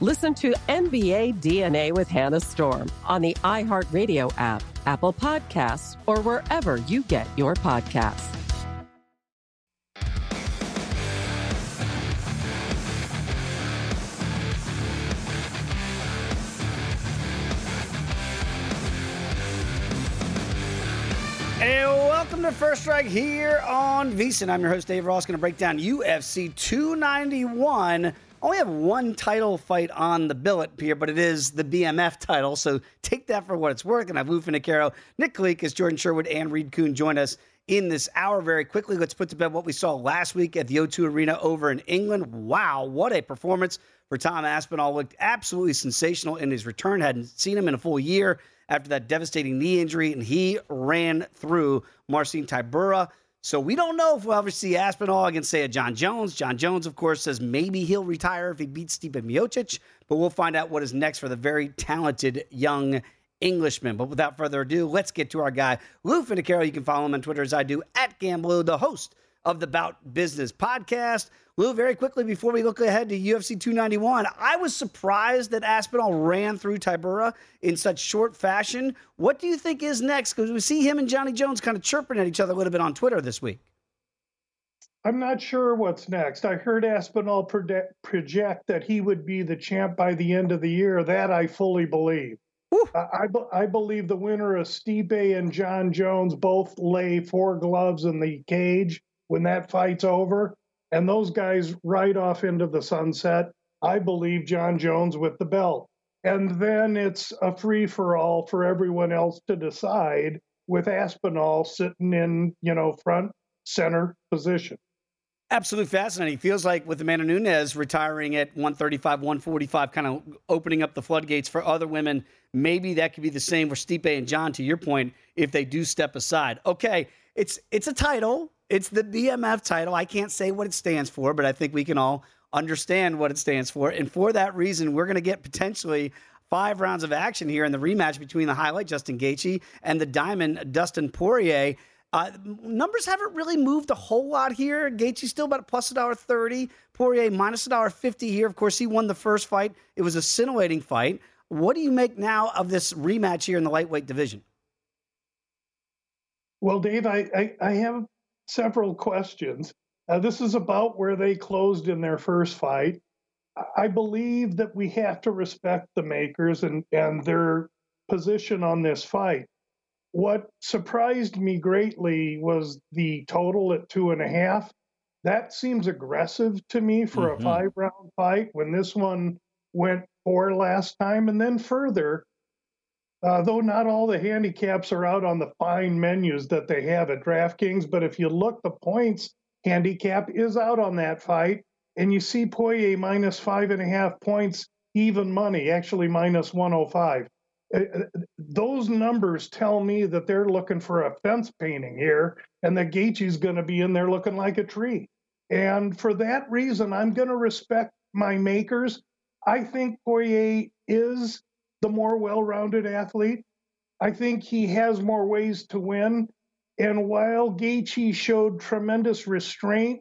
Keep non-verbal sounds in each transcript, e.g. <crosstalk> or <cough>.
Listen to NBA DNA with Hannah Storm on the iHeartRadio app, Apple Podcasts, or wherever you get your podcasts. And welcome to First Strike here on VSiN. I'm your host, Dave Ross, going to break down UFC 291 only have one title fight on the billet here, but it is the BMF title. So take that for what it's worth. And I've Lou Finocchiaro, Nick Kalikas, Jordan Sherwood, and Reed Kuhn join us in this hour very quickly. Let's put to bed what we saw last week at the O2 Arena over in England. Wow, what a performance for Tom Aspinall. Looked absolutely sensational in his return. Hadn't seen him in a full year after that devastating knee injury, and he ran through Marcin Tybura. So we don't know if we'll ever see Aspinall against, say, a Jon Jones. Jon Jones, of course, says maybe he'll retire if he beats Stipe Miocic, but we'll find out what is next for the very talented young Englishman. But without further ado, let's get to our guy, Lou Finocchiaro. You can follow him on Twitter as I do, at GambLou, the host of the Bout Business podcast. Lou, very quickly before we look ahead to UFC 291, I was surprised that Aspinall ran through Tybura in such short fashion. What do you think is next? Because we see him and Johnny Jones kind of chirping at each other a little bit on Twitter this week. I'm not sure what's next. I heard Aspinall project that he would be the champ by the end of the year. That I fully believe. I, I, believe the winner of Stipe and Jon Jones both lay four gloves in the cage when that fight's over and those guys ride off into the sunset. I believe Jon Jones with the belt. And then it's a free for all for everyone else to decide with Aspinall sitting in, you know, front center position. Absolutely fascinating. Feels like with Amanda Nunes retiring at 135, 145, kind of opening up the floodgates for other women. Maybe that could be the same for Stipe and Jon, to your point, if they do step aside. Okay, it's it's a title. It's the BMF title. I can't say what it stands for, but I think we can all understand what it stands for. And for that reason, we're going to get potentially five rounds of action here in the rematch between the highlight Justin Gaethje and the diamond Dustin Poirier. Uh, numbers haven't really moved a whole lot here. Gaethje still about plus a dollar thirty. Poirier minus a dollar fifty here. Of course, he won the first fight. It was a scintillating fight. What do you make now of this rematch here in the lightweight division? Well, Dave, I, I, I have several questions. Uh, this is about where they closed in their first fight. I believe that we have to respect the makers and, and their position on this fight. What surprised me greatly was the total at two and a half. That seems aggressive to me for mm-hmm. a five round fight when this one went four last time. And then further, uh, though not all the handicaps are out on the fine menus that they have at DraftKings, but if you look, the points handicap is out on that fight, and you see Poirier minus five and a half points, even money, actually minus 105. Uh, uh, those numbers tell me that they're looking for a fence painting here, and that Gaethje's going to be in there looking like a tree. And for that reason, I'm going to respect my makers. I think Poirier is the more well rounded athlete. I think he has more ways to win. And while Gaethje showed tremendous restraint,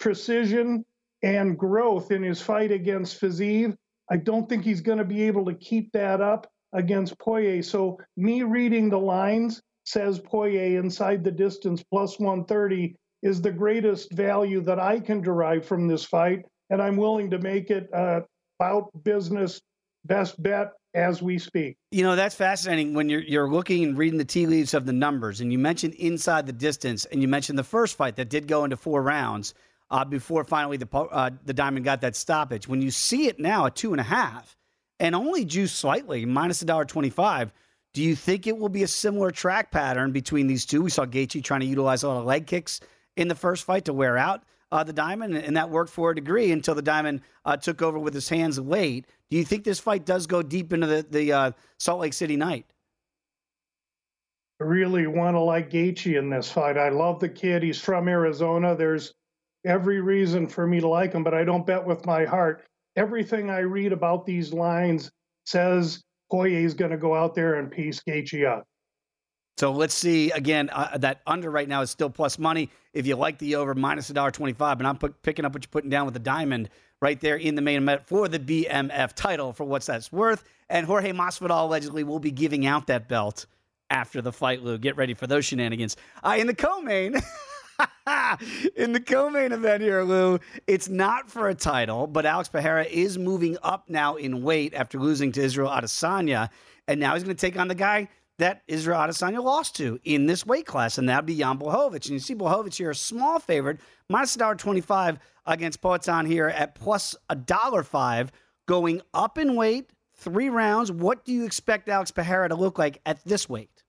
precision, and growth in his fight against Fiziev, I don't think he's going to be able to keep that up against Poirier. So, me reading the lines says Poirier inside the distance plus 130 is the greatest value that I can derive from this fight. And I'm willing to make it uh, about business best bet as we speak. You know, that's fascinating when you're you're looking and reading the tea leaves of the numbers, and you mentioned inside the distance, and you mentioned the first fight that did go into four rounds uh, before finally the uh, the diamond got that stoppage. When you see it now at two and a half, and only juice slightly minus a dollar twenty five. Do you think it will be a similar track pattern between these two? We saw Gaethje trying to utilize a lot of leg kicks in the first fight to wear out uh, the diamond, and that worked for a degree until the diamond uh, took over with his hands late. Do you think this fight does go deep into the, the uh, Salt Lake City night? I really want to like Gaethje in this fight. I love the kid. He's from Arizona. There's every reason for me to like him, but I don't bet with my heart. Everything I read about these lines says Poirier is going to go out there and piece Gaethje up. So let's see again. Uh, that under right now is still plus money. If you like the over, minus a dollar twenty-five. And I'm put, picking up what you're putting down with the diamond right there in the main event for the BMF title for what's that's worth. And Jorge Masvidal allegedly will be giving out that belt after the fight. Lou, get ready for those shenanigans. Uh, in the co-main. <laughs> in the co-main event here, Lou, it's not for a title, but Alex Pereira is moving up now in weight after losing to Israel Adesanya, and now he's going to take on the guy that Israel Adesanya lost to in this weight class, and that'd be Jan Blachowicz. And you see Blachowicz here, a small favorite, minus a dollar twenty-five against Poatan here at plus a dollar five, going up in weight, three rounds. What do you expect Alex Pereira to look like at this weight?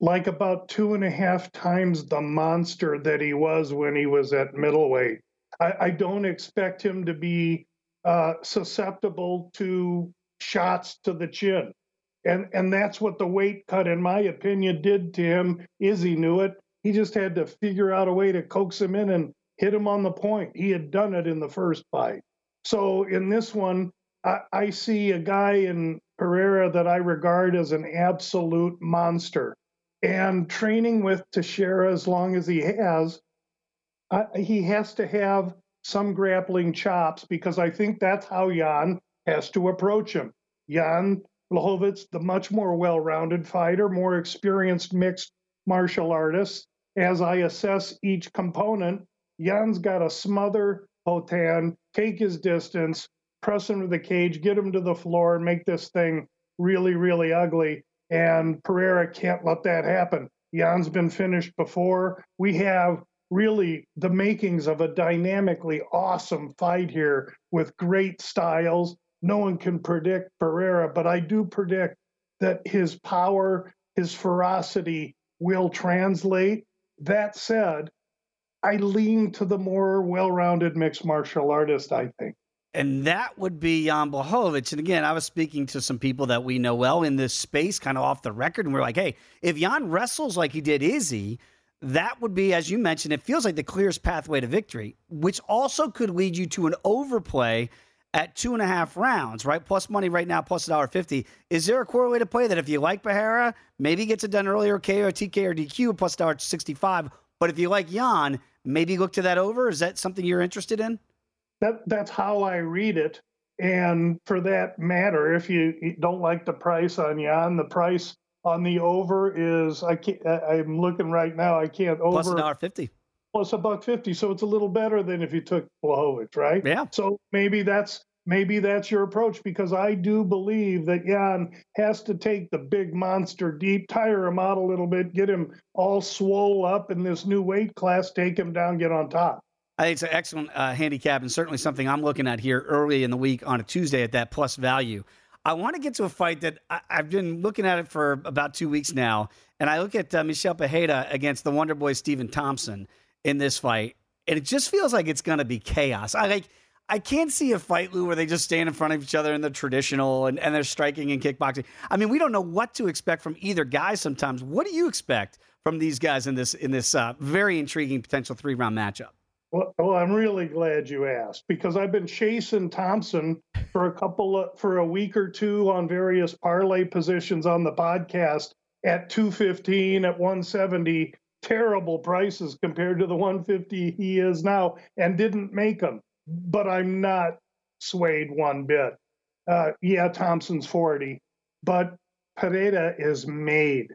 Like about two and a half times the monster that he was when he was at middleweight. I, I don't expect him to be uh, susceptible to shots to the chin and and that's what the weight cut, in my opinion, did to him. Izzy knew it. He just had to figure out a way to coax him in and hit him on the point. He had done it in the first fight. So in this one, I, I see a guy in Pereira that I regard as an absolute monster. And training with Teixeira as long as he has, uh, he has to have some grappling chops because I think that's how Jan has to approach him. Jan Blachowicz, the much more well rounded fighter, more experienced mixed martial artist. As I assess each component, Jan's got to smother Poatan, take his distance, press him to the cage, get him to the floor, and make this thing really, really ugly. And Pereira can't let that happen. Jan's been finished before. We have really the makings of a dynamically awesome fight here with great styles no one can predict Pereira, but I do predict that his power, his ferocity will translate. That said, I lean to the more well rounded mixed martial artist, I think. And that would be Jan Blachowicz. And again, I was speaking to some people that we know well in this space, kind of off the record, and we're like, hey, if Jan wrestles like he did Izzy, that would be, as you mentioned, it feels like the clearest pathway to victory, which also could lead you to an overplay at two and a half rounds, right? Plus money right now, plus a dollar fifty. Is there a core way to play that if you like Pereira, maybe gets it done earlier, KO, TK, or DQ, plus dollar sixty five. But if you like Jan, maybe look to that over. Is that something you're interested in? That that's how I read it. And for that matter, if you don't like the price on Jan, the price on the over is I can't. I'm looking right now. I can't over plus a dollar fifty plus a buck fifty. So it's a little better than if you took Blachowicz, right? Yeah. So maybe that's maybe that's your approach because I do believe that Jan has to take the big monster deep, tire him out a little bit, get him all swole up in this new weight class, take him down, get on top. I think it's an excellent uh, handicap and certainly something I'm looking at here early in the week on a Tuesday at that plus value. I want to get to a fight that I, have been looking at it for about two weeks now, and I look at uh, Michel Pereira against the Wonder Boy Stephen Thompson in this fight, and it just feels like it's going to be chaos. I like I can't see a fight, Lou, where they just stand in front of each other in the traditional and, and they're striking and kickboxing. I mean, we don't know what to expect from either guy sometimes. What do you expect from these guys in this in this uh, very intriguing potential three round matchup? Well, well, I'm really glad you asked because I've been chasing Thompson for a couple of for a week or two on various parlay positions on the podcast at 215 at 170 terrible prices compared to the 150 he is now and didn't make them but I'm not swayed one bit. Uh, yeah, Thompson's 40, but Pereira is made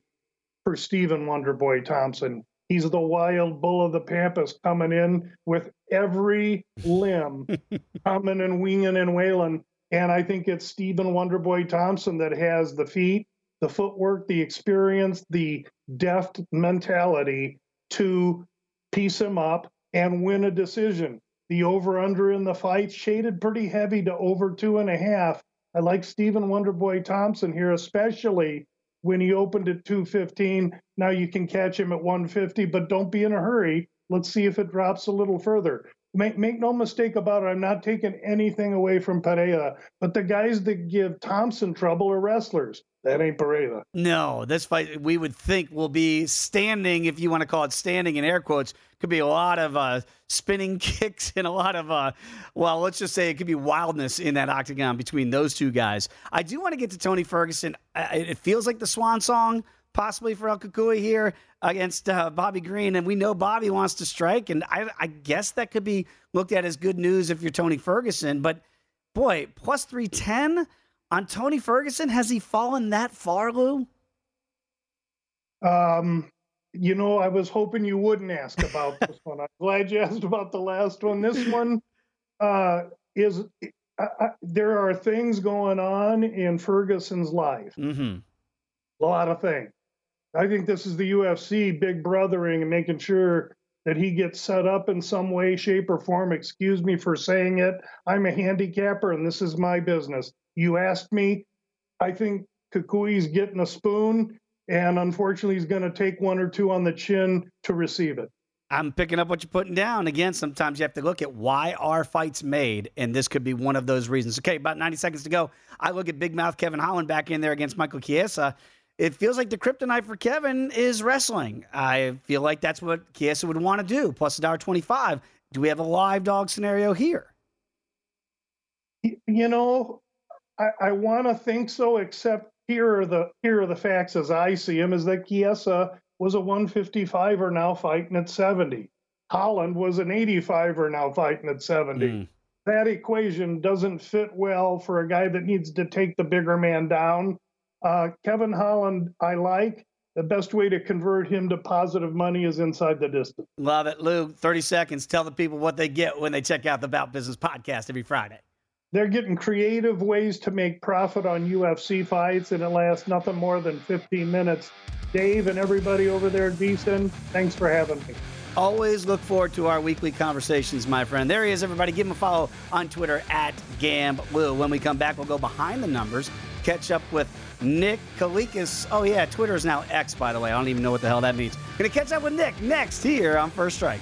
for Stephen Wonderboy Thompson. He's the wild bull of the pampas coming in with every limb <laughs> coming and winging and wailing. And I think it's Stephen Wonderboy Thompson that has the feet, the footwork, the experience, the deft mentality to piece him up and win a decision. The over under in the fight shaded pretty heavy to over two and a half. I like Stephen Wonderboy Thompson here, especially when he opened at 215. Now you can catch him at 150, but don't be in a hurry. Let's see if it drops a little further. Make, make no mistake about it. I'm not taking anything away from Pereira, but the guys that give Thompson trouble are wrestlers. That ain't Pereira. No, this fight we would think will be standing, if you want to call it standing in air quotes. Could be a lot of uh, spinning <laughs> kicks and a lot of, uh, well, let's just say it could be wildness in that octagon between those two guys. I do want to get to Tony Ferguson. It feels like the swan song possibly for El Cucuy here against uh, Bobby Green. And we know Bobby wants to strike. And I, I, guess that could be looked at as good news if you're Tony Ferguson. But boy, plus 310 on Tony Ferguson. Has he fallen that far, Lou? Um, you know, I was hoping you wouldn't ask about this <laughs> one. I'm glad you asked about the last one. This one uh, is. I, I, there are things going on in Ferguson's life. Mm-hmm. A lot of things. I think this is the UFC big brothering and making sure that he gets set up in some way, shape, or form. Excuse me for saying it. I'm a handicapper and this is my business. You asked me. I think Cucuy's getting a spoon, and unfortunately, he's going to take one or two on the chin to receive it. I'm picking up what you're putting down. Again, sometimes you have to look at why are fights made, and this could be one of those reasons. Okay, about 90 seconds to go. I look at Big Mouth Kevin Holland back in there against Michael Chiesa it feels like the kryptonite for Kevin is wrestling. I feel like that's what Chiesa would want to do, plus a dollar twenty-five. Do we have a live dog scenario here? You know, I, I want to think so, except here are the here are the facts as I see them: is that Chiesa was a 155er now fighting at 70. Holland was an 85er now fighting at 70. Mm. That equation doesn't fit well for a guy that needs to take the bigger man down uh, Kevin Holland, I like. The best way to convert him to positive money is inside the distance. Love it. Lou, 30 seconds. Tell the people what they get when they check out the Bout Business podcast every Friday. They're getting creative ways to make profit on UFC fights, and it lasts nothing more than 15 minutes. Dave and everybody over there at VSiN, thanks for having me. Always look forward to our weekly conversations, my friend. There he is, everybody. Give him a follow on Twitter at GambLou. When we come back, we'll go behind the numbers, catch up with Nick Kalikas. Oh, yeah, Twitter is now X, by the way. I don't even know what the hell that means. Gonna catch up with Nick next here on First Strike.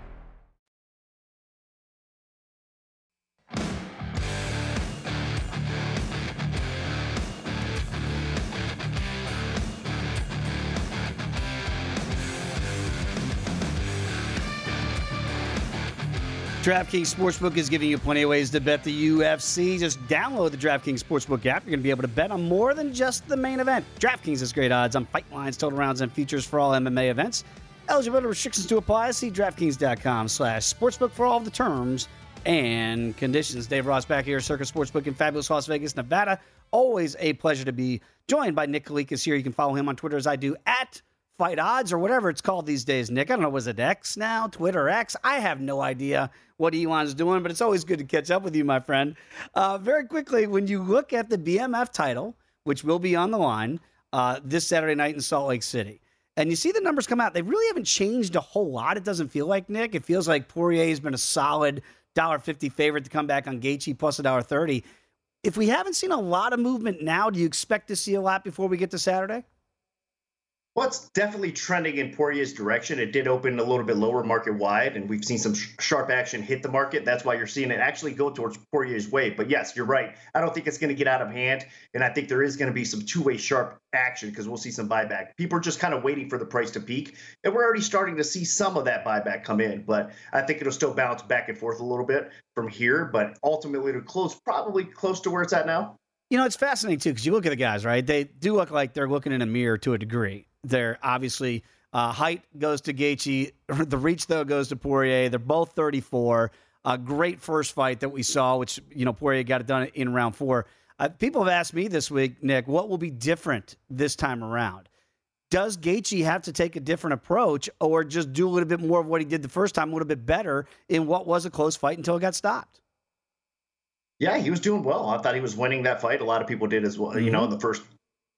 DraftKings Sportsbook is giving you plenty of ways to bet the UFC. Just download the DraftKings Sportsbook app. You're going to be able to bet on more than just the main event. DraftKings has great odds on fight lines, total rounds, and features for all MMA events. Eligibility restrictions to apply. See DraftKings.com slash sportsbook for all of the terms and conditions. Dave Ross back here, Circus Sportsbook in fabulous Las Vegas, Nevada. Always a pleasure to be joined by Nick Kalikas here. You can follow him on Twitter as I do at Fight Odds or whatever it's called these days, Nick. I don't know, was it X now? Twitter X? I have no idea what Elon's doing, but it's always good to catch up with you, my friend. Uh, very quickly, when you look at the BMF title, which will be on the line uh, this Saturday night in Salt Lake City, and you see the numbers come out, they really haven't changed a whole lot. It doesn't feel like, Nick. It feels like Poirier has been a solid $1.50 favorite to come back on Gaethje plus $1.30. If we haven't seen a lot of movement now, do you expect to see a lot before we get to Saturday? Well, it's definitely trending in Poirier's direction. It did open a little bit lower market wide, and we've seen some sh- sharp action hit the market. That's why you're seeing it actually go towards Poirier's way. But yes, you're right. I don't think it's going to get out of hand, and I think there is going to be some two-way sharp action because we'll see some buyback. People are just kind of waiting for the price to peak, and we're already starting to see some of that buyback come in. But I think it'll still bounce back and forth a little bit from here. But ultimately, it'll close probably close to where it's at now. You know, it's fascinating too because you look at the guys, right? They do look like they're looking in a mirror to a degree there, obviously, uh, height goes to Gaethje. <laughs> The reach, though, goes to Poirier. They're both 34. A great first fight that we saw, which, you know, Poirier got it done in round four. Uh, people have asked me this week, Nick, what will be different this time around? Does Gaethje have to take a different approach or just do a little bit more of what he did the first time, a little bit better in what was a close fight until it got stopped? Yeah, he was doing well. I thought he was winning that fight. A lot of people did as well, mm-hmm. you know, in the first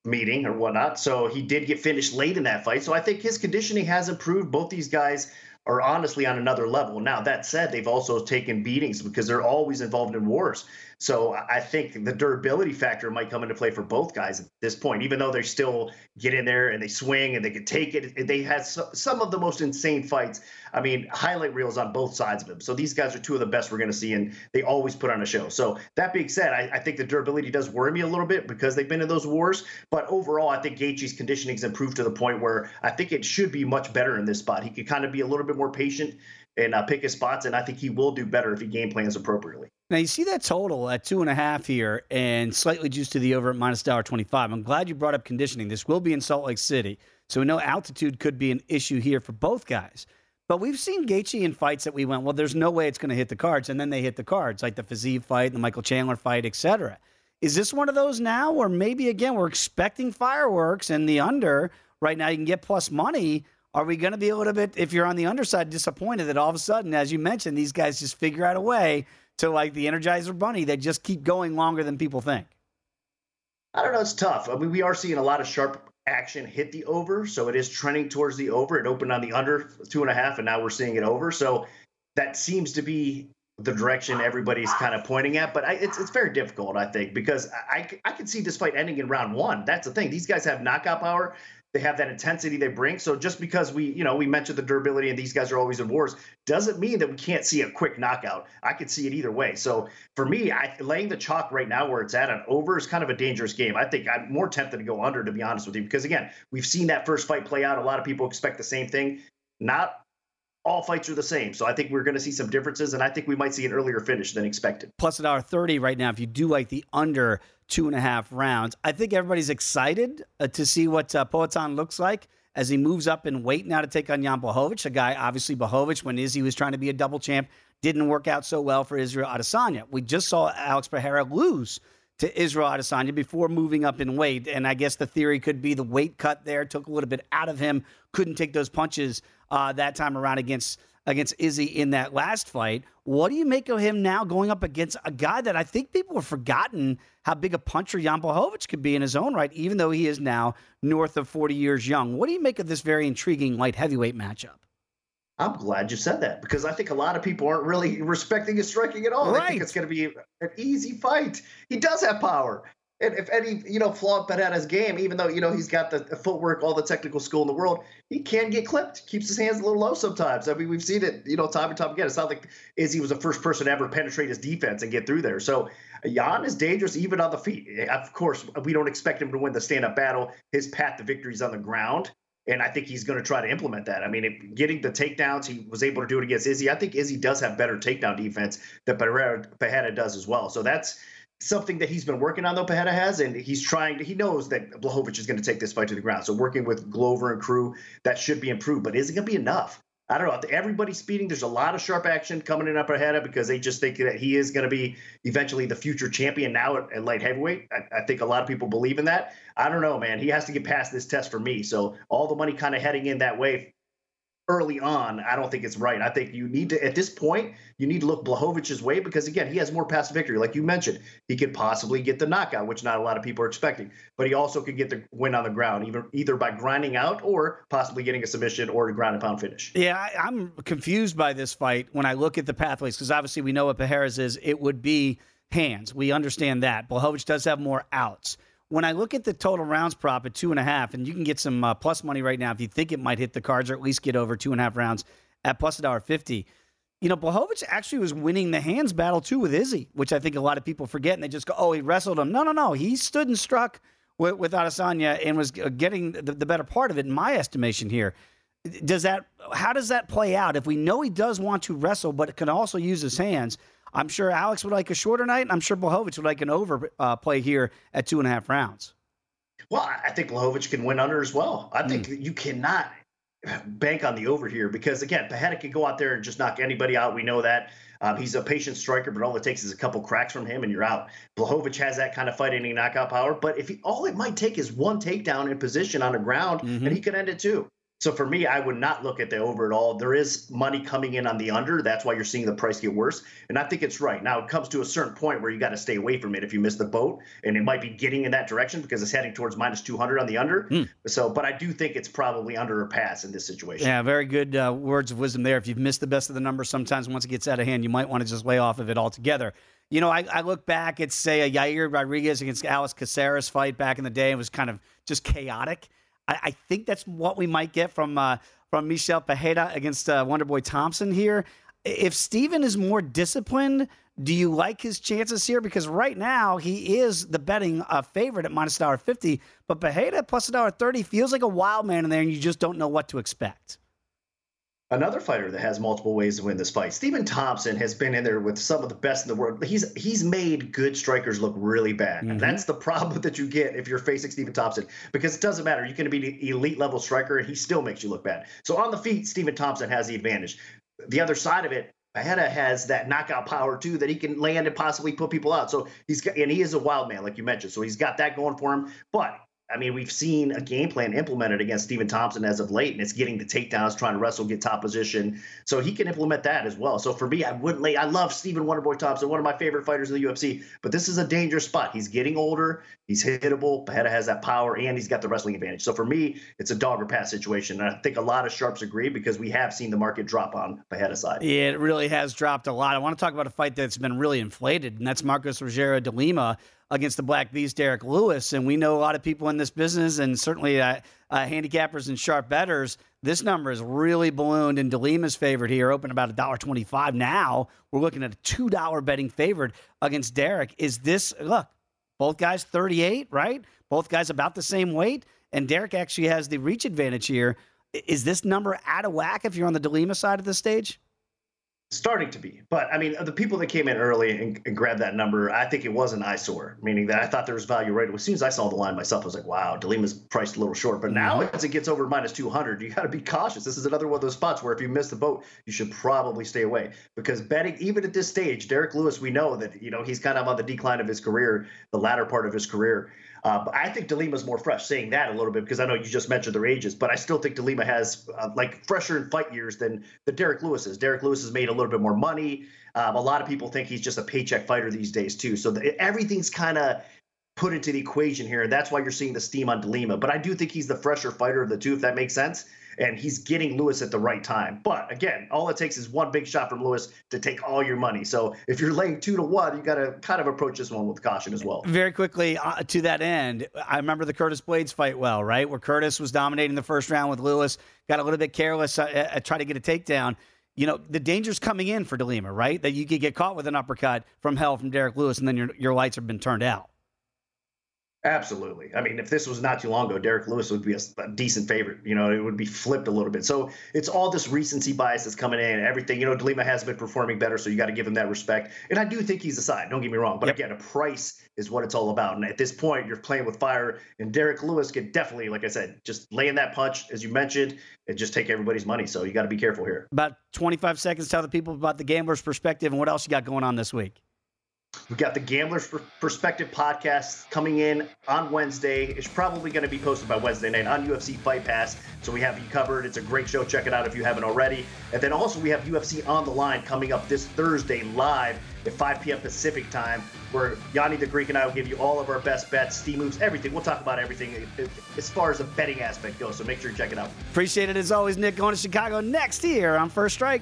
meeting or whatnot. So he did get finished late in that fight. So I think his conditioning has improved. Both these guys are honestly on another level. Now, that said, they've also taken beatings because they're always involved in wars. So I think the durability factor might come into play for both guys at this point, even though they still get in there and they swing and they can take it. They had some of the most insane fights. I mean, highlight reels on both sides of them. So these guys are two of the best we're going to see, and they always put on a show. So that being said, I, I, think the durability does worry me a little bit because they've been in those wars. But overall, I think Gaethje's conditioning's improved to the point where I think it should be much better in this spot. He could kind of be a little bit more patient and uh, pick his spots, and I think he will do better if he game plans appropriately. Now you see that total at two and a half here, and slightly juiced to the over at minus dollar twenty five. I'm glad you brought up conditioning. This will be in Salt Lake City, so we know altitude could be an issue here for both guys. But we've seen Gaethje in fights that we went, well, there's no way it's going to hit the cards, and then they hit the cards, like the Fiziev fight, the Michael Chandler fight, etc. Is this one of those now, or maybe again we're expecting fireworks and the under right now you can get plus money? Are we going to be a little bit, if you're on the underside, disappointed that all of a sudden, as you mentioned, these guys just figure out a way to like the Energizer Bunny that just keep going longer than people think? I don't know. It's tough. I mean, we are seeing a lot of sharp action hit the over, so it is trending towards the over. It opened on the under two and a half, and now we're seeing it over. So that seems to be the direction everybody's kind of pointing at. But I, it's it's very difficult, I think, because I I can see this fight ending in round one. That's the thing. These guys have knockout power. They have that intensity they bring. So just because we, you know, we mentioned the durability and these guys are always in wars, doesn't mean that we can't see a quick knockout. I could see it either way. So for me, I, laying the chalk right now where it's at an over is kind of a dangerous game. I think I'm more tempted to go under, to be honest with you, because again, we've seen that first fight play out. A lot of people expect the same thing. Not all fights are the same. So I think we're going to see some differences, and I think we might see an earlier finish than expected. Plus a dollar thirty right now. If you do like the under two and a half rounds, I think everybody's excited uh, to see what uh, Poatan looks like as he moves up in weight now to take on Jan Blachowicz, a guy obviously Blachowicz, when Izzy was trying to be a double champ didn't work out so well for Israel Adesanya. We just saw Alex Pereira lose to Israel Adesanya before moving up in weight. And I guess the theory could be the weight cut there took a little bit out of him, couldn't take those punches uh, that time around against against Izzy in that last fight. What do you make of him now going up against a guy that I think people have forgotten how big a puncher Jan Blachowicz could be in his own right, even though he is now north of 40 years young? What do you make of this very intriguing light heavyweight matchup? I'm glad you said that because I think a lot of people aren't really respecting his striking at all. Right. They think it's going to be an easy fight. He does have power. And if any, you know, flaw his game, even though, you know, he's got the, the, footwork, all the technical skill in the world, he can get clipped. Keeps his hands a little low sometimes. I mean, we've seen it, you know, time and time again. It's not like Izzy was the first person to ever penetrate his defense and get through there. So Jan is dangerous even on the feet. Of course, we don't expect him to win the stand up battle. His path to victory is on the ground. And I think he's going to try to implement that. I mean, if, getting the takedowns, he was able to do it against Izzy. I think Izzy does have better takedown defense that Pereira does as well. So that's something that he's been working on though Pereira has and he's trying to he knows that Blachowicz is going to take this fight to the ground so working with Glover and crew that should be improved but is it going to be enough I don't know. Everybody's speeding. There's a lot of sharp action coming in up ahead of because they just think that he is going to be eventually the future champion now at, at light heavyweight. I, I, think a lot of people believe in that. I don't know, man. He has to get past this test for me. So all the money kind of heading in that way early on, I don't think it's right. I think you need to, at this point, you need to look Blachowicz's way because, again, he has more past victory. Like you mentioned, he could possibly get the knockout, which not a lot of people are expecting. But he also could get the win on the ground, either either by grinding out or possibly getting a submission or a ground and pound finish. Yeah, I, am confused by this fight when I look at the pathways because obviously we know what Pereira's is. It would be hands. We understand that. Blachowicz does have more outs when I look at the total rounds prop at two and a half, and you can get some uh, plus money right now if you think it might hit the cards or at least get over two and a half rounds at plus a dollar fifty. You know, Blachowicz actually was winning the hands battle too with Izzy, which I think a lot of people forget, and they just go, "Oh, he wrestled him." No, no, no. He stood and struck with, with Adesanya and was uh, getting the, the better part of it, in my estimation. Here, does that? How does that play out? If we know he does want to wrestle, but can also use his hands, I'm sure Alex would like a shorter night. And I'm sure Blachowicz would like an over uh, play here at two and a half rounds. Well, I think Blachowicz can win under as well. I think mm. you cannot bank on the over here because again, Pereira can go out there and just knock anybody out. We know that. Um, he's a patient striker, but all it takes is a couple cracks from him and you're out. Blachowicz has that kind of fighting knockout power, but if he, all it might take is one takedown in position on the ground, mm-hmm. and he could end it too. So for me, I would not look at the over at all. There is money coming in on the under. That's why you're seeing the price get worse. And I think it's right. Now it comes to a certain point where you got to stay away from it if you miss the boat, and it might be getting in that direction because it's heading towards minus 200 on the under. Mm. So, but I do think it's probably under a pass in this situation. Yeah, very good uh, words of wisdom there. If you've missed the best of the numbers, sometimes once it gets out of hand, you might want to just lay off of it altogether. You know, I, I look back at say a Yair Rodriguez against Alex Caceres fight back in the day. It was kind of just chaotic. I, I think that's what we might get from uh, from Michel Pereira against uh, Wonderboy Thompson here. If Stephen is more disciplined, do you like his chances here? Because right now he is the betting uh, favorite at minus dollar fifty, but Pereira plus dollar thirty feels like a wild man in there, and you just don't know what to expect another fighter that has multiple ways to win this fight. Stephen Thompson has been in there with some of the best in the world. He's he's made good strikers look really bad. Mm-hmm. And that's the problem that you get if you're facing Stephen Thompson because it doesn't matter. You can be an elite level striker and he still makes you look bad. So on the feet, Stephen Thompson has the advantage. The other side of it, Pereira has that knockout power too that he can land and possibly put people out. So he's got, and he is a wild man, like you mentioned. So he's got that going for him. But I mean, we've seen a game plan implemented against Stephen Thompson as of late, and it's getting the takedowns, trying to wrestle, get top position. So he can implement that as well. So for me, I wouldn't lay. I love Stephen Wonderboy Thompson, one of my favorite fighters in the UFC, but this is a dangerous spot. He's getting older. He's hittable. Pereira has that power, and he's got the wrestling advantage. So for me, it's a dog or pass situation. And I think a lot of sharps agree because we have seen the market drop on Pereira's side. Yeah, it really has dropped a lot. I want to talk about a fight that's been really inflated, and that's Marcos Rogério de Lima against the Black Beast, Derrick Lewis. And we know a lot of people in this business, and certainly uh, uh, handicappers and sharp betters. This number is really ballooned in DeLima's favorite here, open about a dollar twenty-five. Now we're looking at a two dollar betting favorite against Derrick. Is this look? Both guys thirty-eight, right? Both guys about the same weight, and Derrick actually has the reach advantage here. Is this number out of whack if you're on the DeLima side of the stage? Starting to be. But I mean, the people that came in early and, and, grabbed that number, I think it was an eyesore, meaning that I thought there was value right. As soon as I saw the line myself, I was like, wow, DeLima's priced a little short. But now, mm-hmm. as it gets over minus 200, you got to be cautious. This is another one of those spots where if you miss the boat, you should probably stay away because betting, even at this stage, Derrick Lewis, we know that, you know, he's kind of on the decline of his career, the latter part of his career. Uh, but I think DeLima's more fresh, saying that a little bit because I know you just mentioned their ages, but I still think DeLima has uh, like fresher in fight years than the Derrick Lewis is. Derrick Lewis has made a little bit more money. Um, a lot of people think he's just a paycheck fighter these days too. So the, everything's kind of put into the equation here, and that's why you're seeing the steam on DeLima. But I do think he's the fresher fighter of the two, if that makes sense and he's getting Lewis at the right time. But again, all it takes is one big shot from Lewis to take all your money. So if you're laying two to one, you got to kind of approach this one with caution as well. Very quickly uh, to that end, I remember the Curtis Blaydes fight well, right? Where Curtis was dominating the first round with Lewis, got a little bit careless, uh, uh, tried to get a takedown. You know, the danger's coming in for DeLima, right? That you could get caught with an uppercut from hell from Derrick Lewis, and then your, your lights have been turned out. Absolutely. I mean, if this was not too long ago, Derrick Lewis would be a, a, decent favorite. You know, it would be flipped a little bit. So it's all this recency bias that's coming in. And everything. You know, DeLima has been performing better, so you got to give him that respect. And I do think he's a side. Don't get me wrong. But yep. again, a price is what it's all about. And at this point, you're playing with fire. And Derrick Lewis could definitely, like I said, just lay in that punch, as you mentioned, and just take everybody's money. So you got to be careful here. About 25 seconds. Tell the people about the gambler's perspective and what else you got going on this week. We've got the Gambler's Perspective podcast coming in on Wednesday. It's probably going to be posted by Wednesday night on UFC Fight Pass. So we have you covered. It's a great show. Check it out if you haven't already. And then also we have UFC on the line coming up this Thursday live at 5 p.m. Pacific time, where Yanni the Greek and I will give you all of our best bets, steam moves, everything. We'll talk about everything as far as the betting aspect goes. So make sure you check it out. Appreciate it as always, Nick. Going to Chicago next year on First Strike.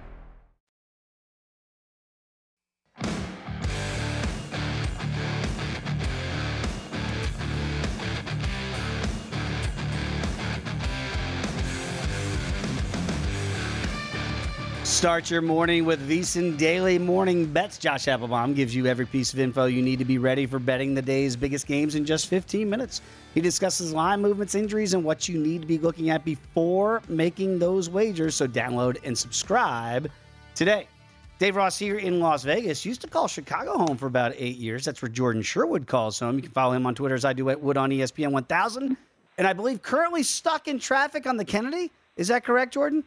Start your morning with VSiN Daily Morning Bets. Josh Applebaum gives you every piece of info you need to be ready for betting the day's biggest games in just 15 minutes. He discusses line movements, injuries, and what you need to be looking at before making those wagers. So download and subscribe today. Dave Ross here in Las Vegas used to call Chicago home for about eight years. That's where Jordan Sherwood calls home. You can follow him on Twitter as I do at Wood on ESPN 1000. And I believe currently stuck in traffic on the Kennedy. Is that correct, Jordan?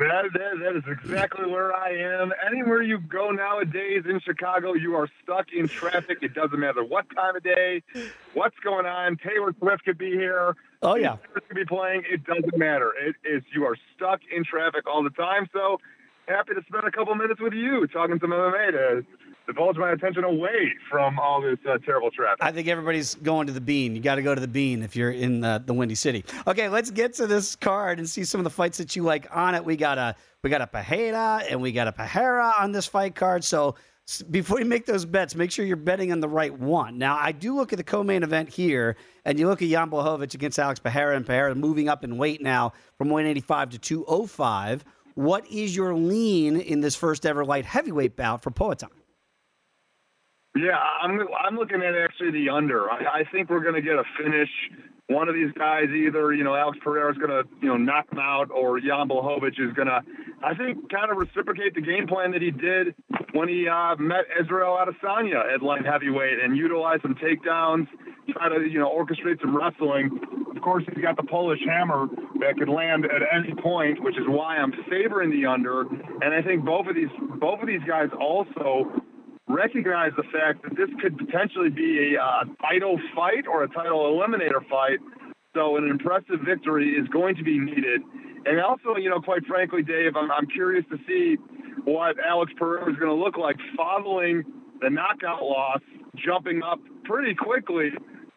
That, that, that is exactly where I am. Anywhere you go nowadays in Chicago, you are stuck in traffic. It doesn't matter what time of day, what's going on. Taylor Swift could be here. Oh yeah, Taylor could be playing. It doesn't matter. It is you are stuck in traffic all the time. So happy to spend a couple minutes with you talking some MMA to divulge my attention away from all this uh, terrible traffic. I think everybody's going to the Bean. You got to go to the Bean if you're in uh, the Windy City. Okay, let's get to this card and see some of the fights that you like on it. We got a we got a Pereira and we got a Pereira on this fight card. So before you make those bets, make sure you're betting on the right one. Now, I do look at the co-main event here, and you look at Jan Blachowicz against Alex Pereira, and Pereira moving up in weight now from 185 to 205. What is your lean in this first ever light heavyweight bout for Poatan? Yeah, I'm I'm looking at actually the under. I, I think we're going to get a finish. One of these guys, either you know Alex Pereira is going to you know knock him out, or Jan Blachowicz is going to, I think, kind of reciprocate the game plan that he did when he uh, met Israel Adesanya at light heavyweight and utilize some takedowns, try to you know orchestrate some wrestling. Of course, he's got the Polish hammer that could land at any point, which is why I'm favoring the under. And I think both of these both of these guys also recognize the fact that this could potentially be a uh, title fight or a title eliminator fight. So an impressive victory is going to be needed. And also, you know, quite frankly, Dave, I'm, I'm curious to see what Alex Pereira is going to look like following the knockout loss, jumping up pretty quickly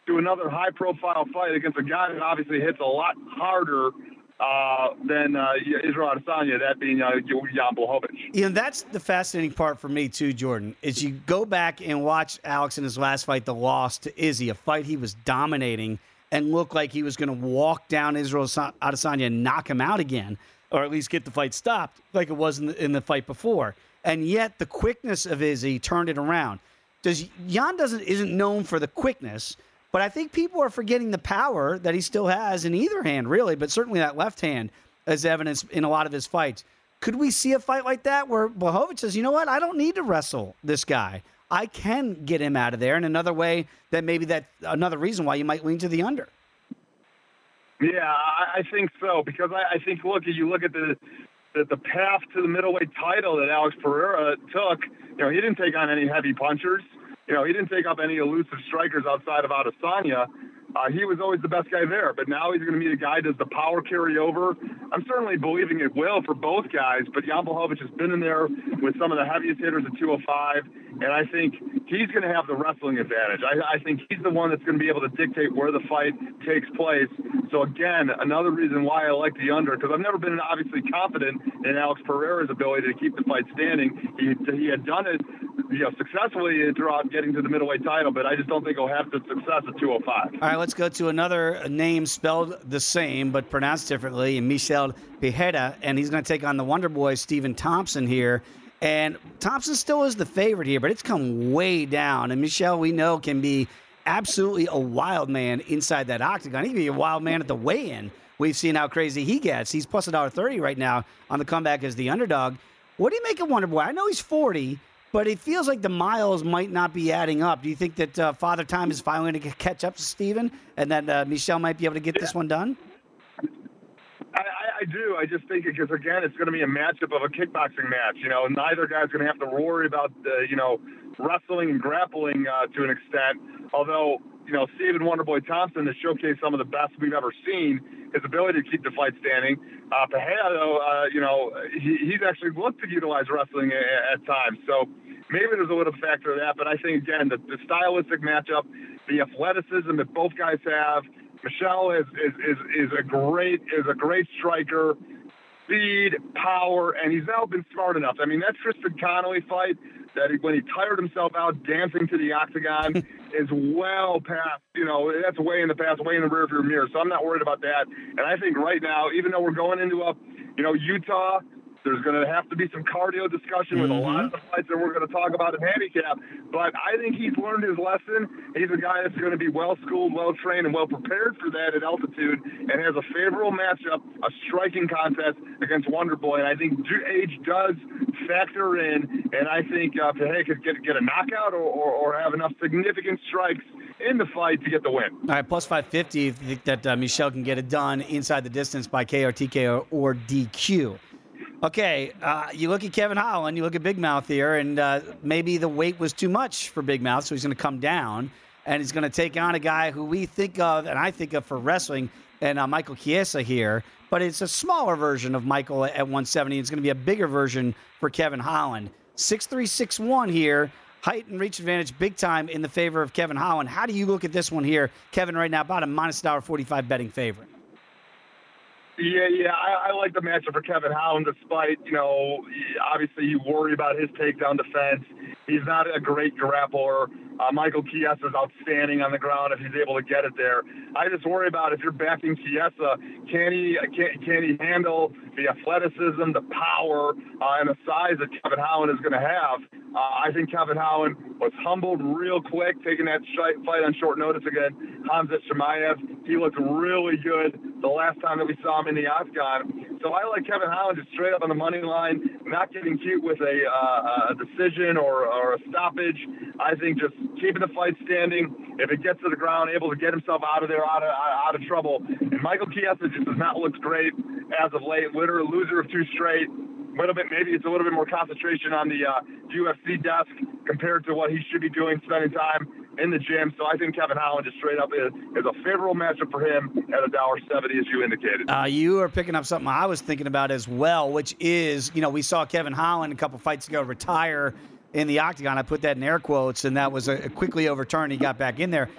to another high-profile fight against a guy that obviously hits a lot harder uh, than uh, Israel Adesanya, that being uh, Jan Blachowicz. You know, that's the fascinating part for me too, Jordan. Is you go back and watch Alex in his last fight, the loss to Izzy, a fight he was dominating and looked like he was going to walk down Israel Adesanya and knock him out again, or at least get the fight stopped, like it was in the, in the fight before. And yet, the quickness of Izzy turned it around. Does Jan doesn't isn't known for the quickness, but I think people are forgetting the power that he still has in either hand, really, but certainly that left hand, as evidence in a lot of his fights. Could we see a fight like that where Blachowicz says, you know what, I don't need to wrestle this guy. I can get him out of there. And another way that maybe that another reason why you might lean to the under. Yeah, I, think so because I, think look, you look at the, the the path to the middleweight title that Alex Pereira took. You know, he didn't take on any heavy punchers. You know, he didn't take up any elusive strikers outside of Adesanya. Uh, he was always the best guy there, but now he's going to meet a guy. Does the power carry over? I'm certainly believing it will for both guys, but Jan Blachowicz has been in there with some of the heaviest hitters at 205, and I think he's going to have the wrestling advantage. I, I think he's the one that's going to be able to dictate where the fight takes place. So again, another reason why I like the under, because I've never been obviously confident in Alex Pereira's ability to keep the fight standing. He, he had done it you know, successfully throughout getting to the middleweight title, but I just don't think he'll have the success at 205. All right, let's go to another name spelled the same but pronounced differently, Michel Pereira, and he's going to take on the Wonder Boy Stephen Thompson here. And Thompson still is the favorite here, but it's come way down. And Michel, we know, can be absolutely a wild man inside that octagon. He can be a wild man at the weigh-in. We've seen how crazy he gets. He's plus a dollar thirty right now on the comeback as the underdog. What do you make of Wonder Boy? I know he's forty, but it feels like the miles might not be adding up. Do you think that uh, Father Time is finally going to catch up to Stephen and that uh, Michel might be able to get yeah. this one done? I, do. I just think because again, it's going to be a matchup of a kickboxing match. You know, neither guy's going to have to worry about uh, you know wrestling and grappling uh, to an extent. Although you know, Stephen Wonderboy Thompson has showcased some of the best we've ever seen. His ability to keep the fight standing. Uh, though, uh, you know, he, he's actually looked to utilize wrestling at, at times. So maybe there's a little factor of that. But I think again, the, the stylistic matchup, the athleticism that both guys have. Michel is, is, is, is a great is a great striker speed, power, and he's now been smart enough. I mean, that Tristan Connolly fight that he, when he tired himself out dancing to the octagon <laughs> is well past, you know, that's way in the past, way in the rearview mirror. So I'm not worried about that. And I think right now, even though we're going into a, you know, Utah there's going to have to be some cardio discussion with mm-hmm. a lot of the fights that we're going to talk about in handicap. But I think he's learned his lesson. He's a guy that's going to be well schooled, well trained, and well prepared for that at altitude, and has a favorable matchup, a striking contest against Wonder Boy. And I think age does factor in, and I think uh, Pehe could get get a knockout or, or, or have enough significant strikes in the fight to get the win. All right, plus 550 if you think that uh, Michel can get it done inside the distance by KRTK or, or DQ. Okay, uh, you look at Kevin Holland, you look at Big Mouth here, and uh, maybe the weight was too much for Big Mouth, so he's going to come down, and he's going to take on a guy who we think of, and I think of for wrestling, and uh, Michael Chiesa here, but it's a smaller version of Michael at 170. It's going to be a bigger version for Kevin Holland. 6'3", here, height and reach advantage big time in the favor of Kevin Holland. How do you look at this one here? Kevin right now about a minus $1.45 betting favorite. Yeah, yeah, I, I like the matchup for Kevin Holland, despite, you know, obviously you worry about his takedown defense. He's not a great grappler. Uh, Michael Chiesa is outstanding on the ground if he's able to get it there. I just worry about if you're backing Chiesa, can he can, can he handle the athleticism, the power, uh, and the size that Kevin Holland is going to have? Uh, I think Kevin Holland was humbled real quick, taking that fight on short notice again. Khamzat Chimaev, he looked really good the last time that we saw him in the octagon. So I like Kevin Holland just straight up on the money line, not getting cute with a, uh, a decision or, or a stoppage. I think just keeping the fight standing. If it gets to the ground, able to get himself out of there, out of out of trouble. And Michael Chiesa just has not looked great as of late. Literally loser of two straight A little bit, maybe it's a little bit more concentration on the uh, UFC desk compared to what he should be doing, spending time in the gym. So I think Kevin Holland just straight up is, is a favorable matchup for him at a dollar seventy, as you indicated. Uh, you are picking up something I was thinking about as well, which is you know we saw Kevin Holland a couple fights ago retire in the octagon. I put that in air quotes, and that was a, a quickly overturned. He got back in there.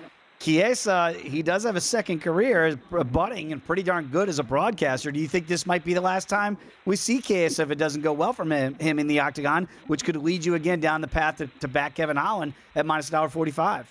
Chiesa, he does have a second career, budding and pretty darn good as a broadcaster. Do you think this might be the last time we see Chiesa if it doesn't go well for him, him in the octagon, which could lead you again down the path to, to back Kevin Holland at minus $1.45?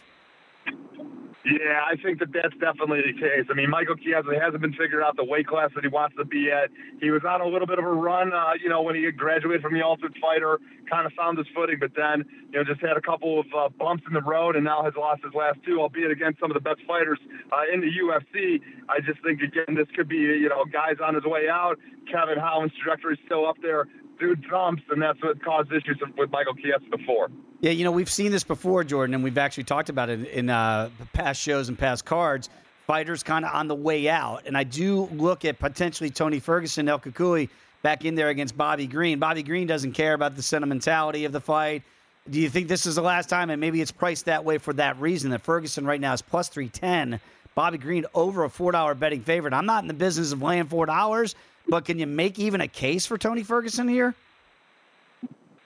Yeah, I think that that's definitely the case. I mean, Michael Chiesa hasn't been figured out the weight class that he wants to be at. He was on a little bit of a run, uh, you know, when he graduated from the Ultimate Fighter, kind of found his footing, but then, you know, just had a couple of uh, bumps in the road and now has lost his last two, albeit against some of the best fighters uh, in the UFC. I just think, again, this could be, you know, guys on his way out. Kevin Holland's trajectory is still up there dude jumps, and that's what caused issues with Michael Chiesa before. Yeah, you know, we've seen this before, Jordan, and we've actually talked about it in uh, past shows and past cards. Fighters kind of on the way out. And I do look at potentially Tony Ferguson, El Cucuy back in there against Bobby Green. Bobby Green doesn't care about the sentimentality of the fight. Do you think this is the last time? And maybe it's priced that way for that reason that Ferguson right now is plus 310. Bobby Green over a $4 betting favorite. I'm not in the business of laying $4, but can you make even a case for Tony Ferguson here?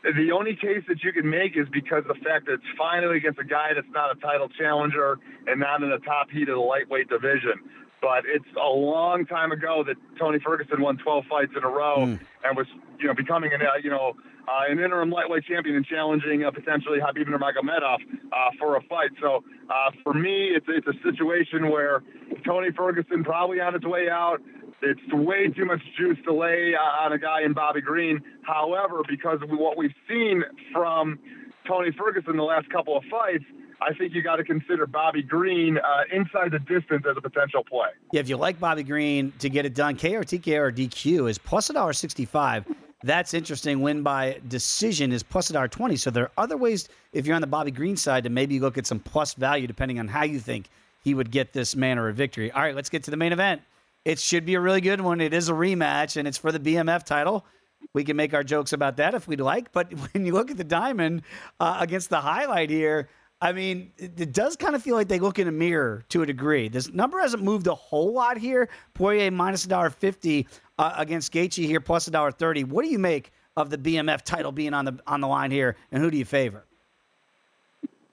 The only case that you can make is because of the fact that it's finally against a guy that's not a title challenger and not in the top heat of the lightweight division. But it's a long time ago that Tony Ferguson won 12 fights in a row mm. and was, you know, becoming an, uh, you know, uh, an interim lightweight champion and challenging uh, potentially Khabib Nurmagomedov uh, for a fight. So uh, for me, it's it's a situation where Tony Ferguson probably on his way out. It's way too much juice to lay on a guy in Bobby Green. However, because of what we've seen from Tony Ferguson the last couple of fights, I think you got to consider Bobby Green uh, inside the distance as a potential play. Yeah, if you like Bobby Green to get it done, KO, TKO, or DQ is plus a dollar sixty-five. That's interesting. Win by decision is plus a dollar twenty. So there are other ways if you're on the Bobby Green side to maybe look at some plus value depending on how you think he would get this manner of victory. All right, let's get to the main event. It should be a really good one. It is a rematch, and it's for the BMF title. We can make our jokes about that if we'd like. But <laughs> when you look at the diamond uh, against the highlight here, I mean, it, does kind of feel like they look in a mirror to a degree. This number hasn't moved a whole lot here. Poirier minus a dollar fifty uh, against Gaethje here, plus a dollar thirty. What do you make of the BMF title being on the on the line here, and who do you favor?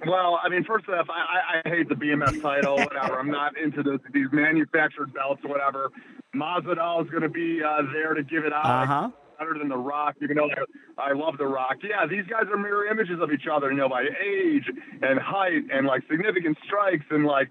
Well, I mean, first off, I, I hate the BMF title, whatever. I'm not into the, these manufactured belts or whatever. Masvidal is going to be uh, there to give it out. Uh-huh. Better than The Rock, even though I love The Rock. Yeah, these guys are mirror images of each other, you know, by age and height and like significant strikes and like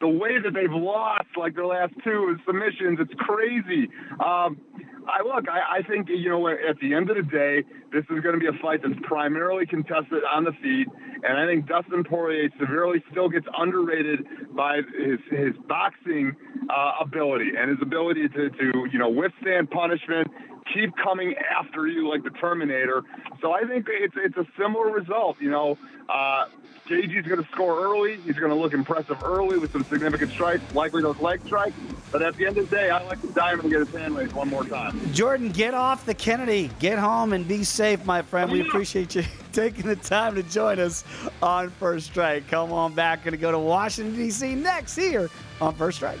the way that they've lost like their last two submissions. It's crazy. Um, I look, I, I think you know at the end of the day, this is going to be a fight that's primarily contested on the feet, and I think Dustin Poirier severely still gets underrated by his his boxing uh, ability and his ability to to you know withstand punishment, keep coming after you like the Terminator. So I think it's it's a similar result. You know, uh, Gaethje's going to score early. He's going to look impressive early with some significant strikes, likely those leg strikes. But at the end of the day, I like the Diamond to get his hand raised one more time. Jordan, get off the Kennedy. Get home and be safe, my friend. We appreciate you <laughs> taking the time to join us on First Strike. Come on back. Going to go to Washington, D.C. next here on First Strike.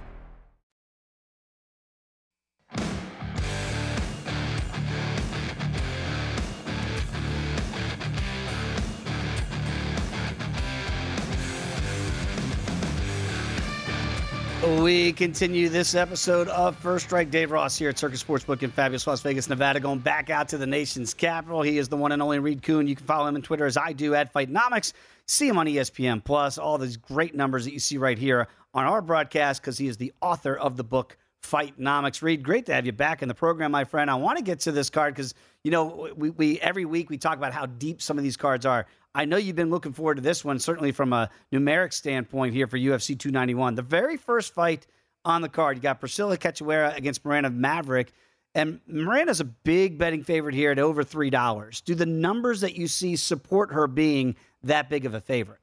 We continue this episode of First Strike. Dave Ross here at Circa Sportsbook in fabulous Las Vegas, Nevada, going back out to the nation's capital. He is the one and only Reed Kuhn. You can follow him on Twitter as I do at Fightnomics. See him on ESPN Plus. All these great numbers that you see right here on our broadcast because he is the author of the book Fightnomics. Reed, great to have you back in the program, my friend. I want to get to this card because you know we, we every week we talk about how deep some of these cards are. I know you've been looking forward to this one, certainly from a numeric standpoint here for UFC 291. The very first fight on the card, you got Priscilla Cachoeira against Miranda Maverick. And Miranda's a big betting favorite here at over $3. Do the numbers that you see support her being that big of a favorite?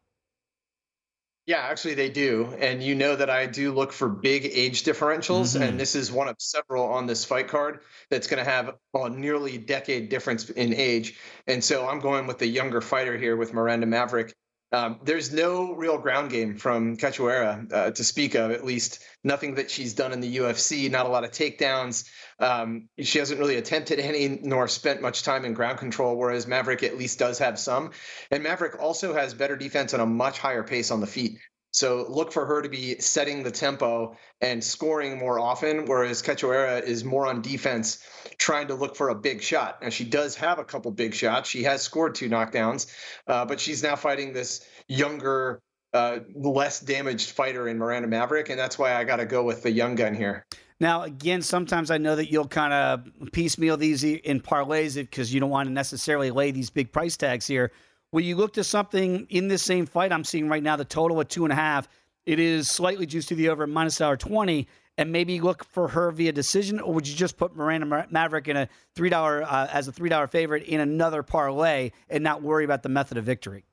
Yeah, actually, they do. And you know that I do look for big age differentials. Mm-hmm. And this is one of several on this fight card that's going to have a nearly decade difference in age. And so I'm going with the younger fighter here with Miranda Maverick. Um, there's no real ground game from Cachoeira uh, to speak of, at least nothing that she's done in the UFC, not a lot of takedowns. Um, she hasn't really attempted any nor spent much time in ground control, whereas Maverick at least does have some. And Maverick also has better defense and a much higher pace on the feet. So look for her to be setting the tempo and scoring more often, whereas Cachoeira is more on defense, trying to look for a big shot. And she does have a couple big shots. She has scored two knockdowns, uh, but she's now fighting this younger, uh, less damaged fighter in Miranda Maverick, and that's why I got to go with the young gun here. Now, again, sometimes I know that you'll kind of piecemeal these in parlays because you don't want to necessarily lay these big price tags here. Will you look to something in this same fight? I'm seeing right now the total at two and a half. It is slightly juiced to the over minus hour 20, and maybe look for her via decision, or would you just put Miranda Maverick in a three dollar uh, as a three dollar favorite in another parlay and not worry about the method of victory?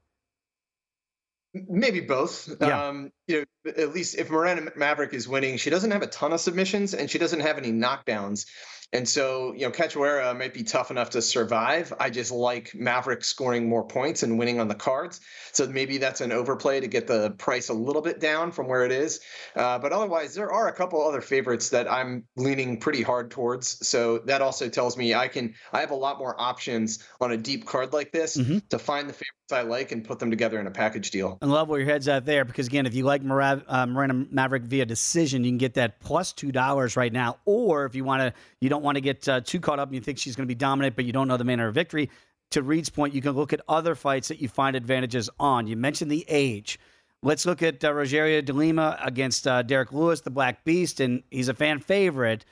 Maybe both. Yeah. Um, you know, at least if Miranda Maverick is winning, she doesn't have a ton of submissions and she doesn't have any knockdowns. And so, you know, Cachoeira might be tough enough to survive. I just like Maverick scoring more points and winning on the cards. So maybe that's an overplay to get the price a little bit down from where it is. Uh, but otherwise, there are a couple other favorites that I'm leaning pretty hard towards. So that also tells me I can I have a lot more options on a deep card like this Mm-hmm. to find the favorites I like and put them together in a package deal. I love where your head's at there because again, if you like Marav, uh, Miranda Maverick via decision, you can get that plus two dollars right now. Or if you want to, you don't want to get uh, too caught up and you think she's going to be dominant, but you don't know the manner of victory. To Reed's point, you can look at other fights that you find advantages on. You mentioned the age. Let's look at uh, Rogerio de Lima against uh, Derrick Lewis, the Black Beast, and he's a fan favorite.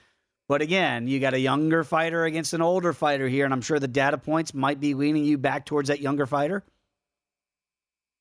But again, you got a younger fighter against an older fighter here, and I'm sure the data points might be leaning you back towards that younger fighter.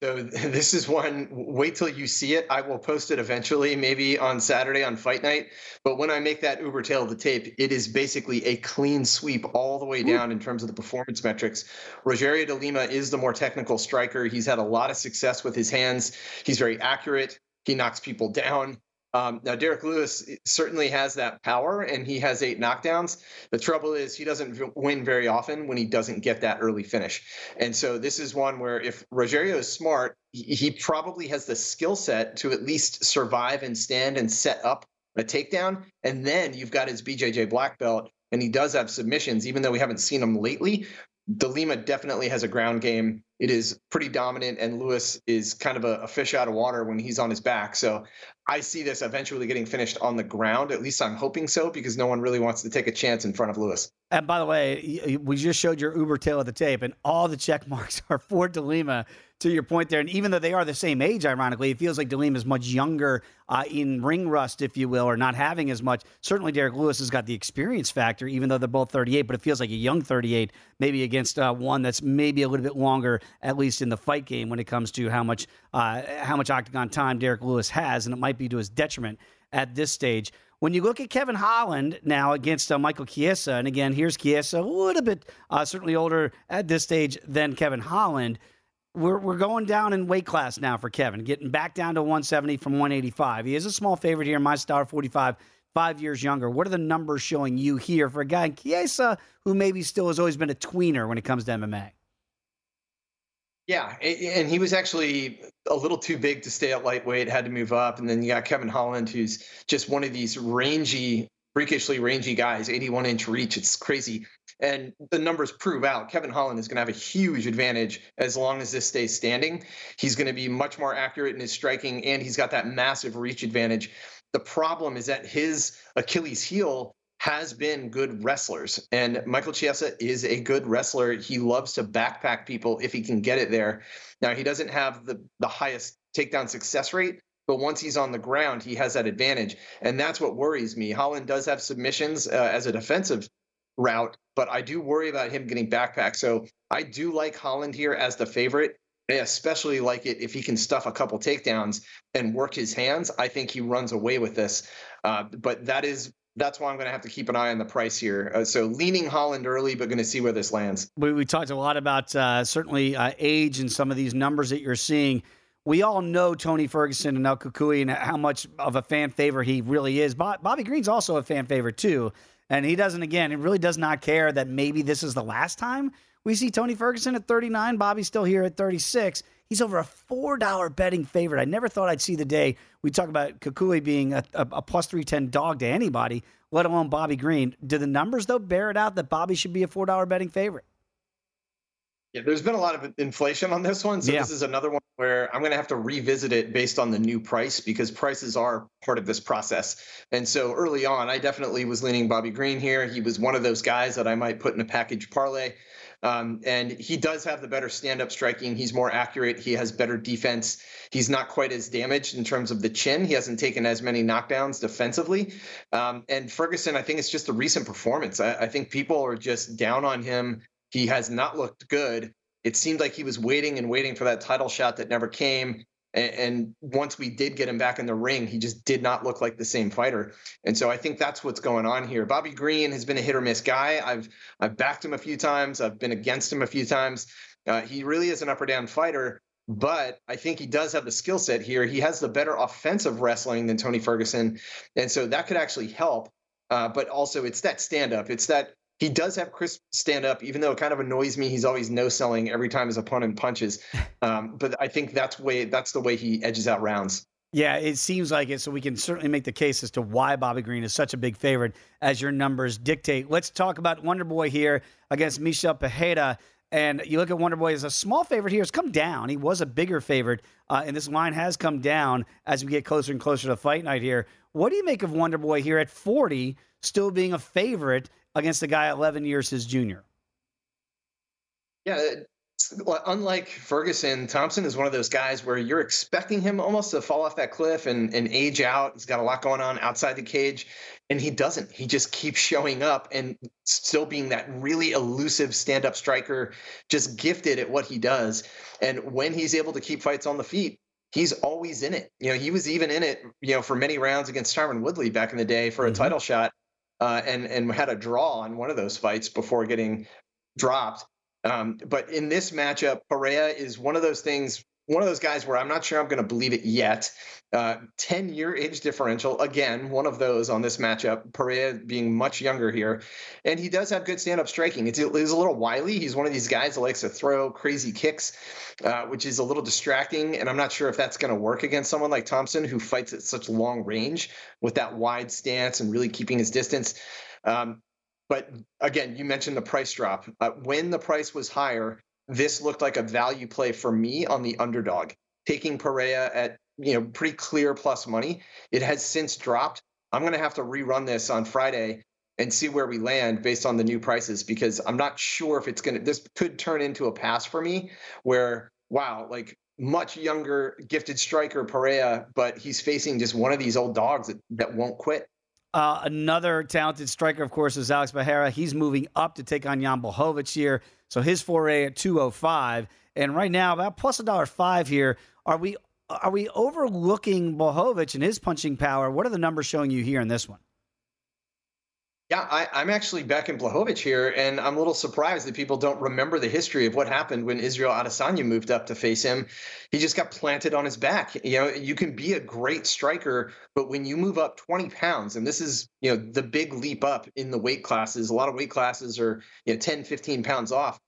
So <laughs> this is one. Wait till you see it. I will post it eventually, maybe on Saturday on Fight Night. But when I make that Uber tail of the tape, it is basically a clean sweep all the way down in terms of the performance metrics. Rogerio de Lima is the more technical striker. He's had a lot of success with his hands. He's very accurate. He knocks people down. Um, now, Derrick Lewis certainly has that power, and he has eight knockdowns. The trouble is, he doesn't win very often when he doesn't get that early finish. And so, this is one where if Rogerio is smart, he, probably has the skill set to at least survive and stand and set up a takedown. And then you've got his BJJ black belt, and he does have submissions, even though we haven't seen him lately. De Lima definitely has a ground game. It is pretty dominant, and Lewis is kind of a, a, fish out of water when he's on his back. So I see this eventually getting finished on the ground. At least I'm hoping so, because no one really wants to take a chance in front of Lewis. And by the way, we just showed your Uber tail of the tape, and all the check marks <laughs> are for De Lima. To your point there, and even though they are the same age, ironically, it feels like De Lima is much younger uh, in ring rust, if you will, or not having as much. Certainly, Derrick Lewis has got the experience factor, even though they're both 38, but it feels like a young 38, maybe against uh, one that's maybe a little bit longer, at least in the fight game, when it comes to how much uh, how much octagon time Derrick Lewis has, and it might be to his detriment at this stage. When you look at Kevin Holland now against uh, Michael Chiesa, and again, here's Chiesa, a little bit uh, certainly older at this stage than Kevin Holland. We're, we're going down in weight class now for Kevin, getting back down to 170 from 185. He is a small favorite here, my star 45, five years younger. What are the numbers showing you here for a guy in Chiesa who maybe still has always been a tweener when it comes to MMA? Yeah, and he was actually a little too big to stay at lightweight, had to move up. And then you got Kevin Holland, who's just one of these rangy, freakishly rangy guys, 81 inch reach. It's crazy. And the numbers prove out Kevin Holland is going to have a huge advantage as long as this stays standing. He's going to be much more accurate in his striking, and he's got that massive reach advantage. The problem is that his Achilles heel has been good wrestlers. And Michael Chiesa is a good wrestler. He loves to backpack people if he can get it there. Now, he doesn't have the, the highest takedown success rate, but once he's on the ground, he has that advantage. And that's what worries me. Holland does have submissions uh, as a defensive route, but I do worry about him getting backpacked. So I do like Holland here as the favorite. I especially like it if he can stuff a couple takedowns and work his hands. I think he runs away with this. Uh, but that is that's why I'm going to have to keep an eye on the price here. Uh, so leaning Holland early, but going to see where this lands. We, we talked a lot about uh, certainly uh, age and some of these numbers that you're seeing. We all know Tony Ferguson and El Cucuy and how much of a fan favorite he really is. But Bobby Green's also a fan favorite too. And he doesn't, again, he really does not care that maybe this is the last time we see Tony Ferguson at 39. Bobby's still here at 36. He's over a $4 betting favorite. I never thought I'd see the day we talk about Cucuy being a, a, a plus 310 dog to anybody, let alone Bobby Green. Do the numbers, though, bear it out that Bobby should be a $4 betting favorite? Yeah, there's been a lot of inflation on this one. So yeah. this is another one where I'm going to have to revisit it based on the new price because prices are part of this process. And so early on, I definitely was leaning Bobby Green here. He was one of those guys that I might put in a package parlay. Um, and he does have the better stand up striking. He's more accurate. He has better defense. He's not quite as damaged in terms of the chin. He hasn't taken as many knockdowns defensively. Um, and Ferguson, I think it's just a recent performance. I, I think people are just down on him. He has not looked good. It seemed like he was waiting and waiting for that title shot that never came. And, once we did get him back in the ring, he just did not look like the same fighter. And so I think that's what's going on here. Bobby Green has been a hit or miss guy. I've I've backed him a few times. I've been against him a few times. Uh, he really is an up or down fighter, but I think he does have the skill set here. He has the better offensive wrestling than Tony Ferguson, and so that could actually help. Uh, but also, it's that stand up. It's that he does have crisp stand up, even though it kind of annoys me. He's always no selling every time his opponent punches. <laughs> Um, but I think that's way that's the way he edges out rounds. Yeah, it seems like it. So we can certainly make the case as to why Bobby Green is such a big favorite as your numbers dictate. Let's talk about Wonder Boy here against Michel Pereira. And you look at Wonder Boy as a small favorite here. It's come down. He was a bigger favorite, uh, and this line has come down as we get closer and closer to fight night here. What do you make of Wonder Boy here at 40, still being a favorite against a guy 11 years his junior. Yeah, unlike Ferguson, Thompson is one of those guys where you're expecting him almost to fall off that cliff and, and age out. He's got a lot going on outside the cage, and he doesn't. He just keeps showing up and still being that really elusive stand up striker, just gifted at what he does. And when he's able to keep fights on the feet, he's always in it. You know, he was even in it, you know, for many rounds against Tyron Woodley back in the day for a mm-hmm. title shot uh, and and had a draw on one of those fights before getting dropped. Um, but in this matchup, Pereira is one of those things one of those guys where I'm not sure I'm going to believe it yet. Uh, 10 year age differential, again, one of those on this matchup. Pereira being much younger here. And he does have good stand up striking. It's, it's a little wily. He's one of these guys that likes to throw crazy kicks, uh, which is a little distracting. And I'm not sure if that's going to work against someone like Thompson, who fights at such long range with that wide stance and really keeping his distance. Um, but again, you mentioned the price drop. Uh, when the price was higher, this looked like a value play for me on the underdog, taking Pereira at you know pretty clear plus money. It has since dropped. I'm going to have to rerun this on Friday and see where we land based on the new prices because I'm not sure if it's going to. This could turn into a pass for me where wow, like much younger gifted striker Pereira, but he's facing just one of these old dogs that, that won't quit. Uh, another talented striker, of course, is Alex Pereira. He's moving up to take on Jan Blachowicz here. So his foray at 205. And right now, about plus a dollar five here. Are we are we overlooking Blachowicz and his punching power? What are the numbers showing you here in this one? Yeah, I, am actually back in Blachowicz here, and I'm a little surprised that people don't remember the history of what happened when Israel Adesanya moved up to face him. He just got planted on his back. You know, you can be a great striker, but when you move up 20 pounds, and this is, you know, the big leap up in the weight classes, a lot of weight classes are, you know, 10, 15 pounds off.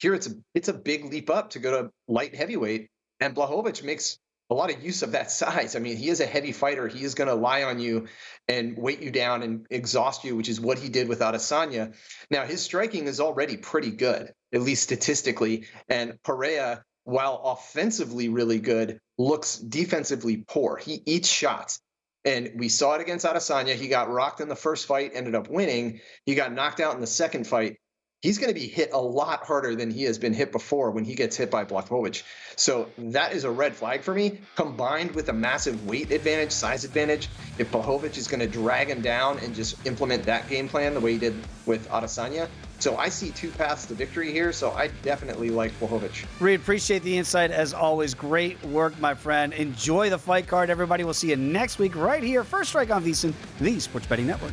Here it's a it's a big leap up to go to light heavyweight. And Blachowicz makes a lot of use of that size. I mean, he is a heavy fighter. He is going to lie on you and weight you down and exhaust you, which is what he did with Adesanya. Now, his striking is already pretty good, at least statistically. And Pereira, while offensively really good, looks defensively poor. He eats shots. And we saw it against Adesanya. He got rocked in the first fight, ended up winning. He got knocked out in the second fight he's going to be hit a lot harder than he has been hit before when he gets hit by Blachowicz. So that is a red flag for me, combined with a massive weight advantage, size advantage. If Blachowicz is going to drag him down and just implement that game plan the way he did with Adesanya. So I see two paths to victory here, so I definitely like Blachowicz. Reed, appreciate the insight as always. Great work, my friend. Enjoy the fight card, everybody. We'll see you next week right here. First Strike on VSiN, the Sports Betting Network.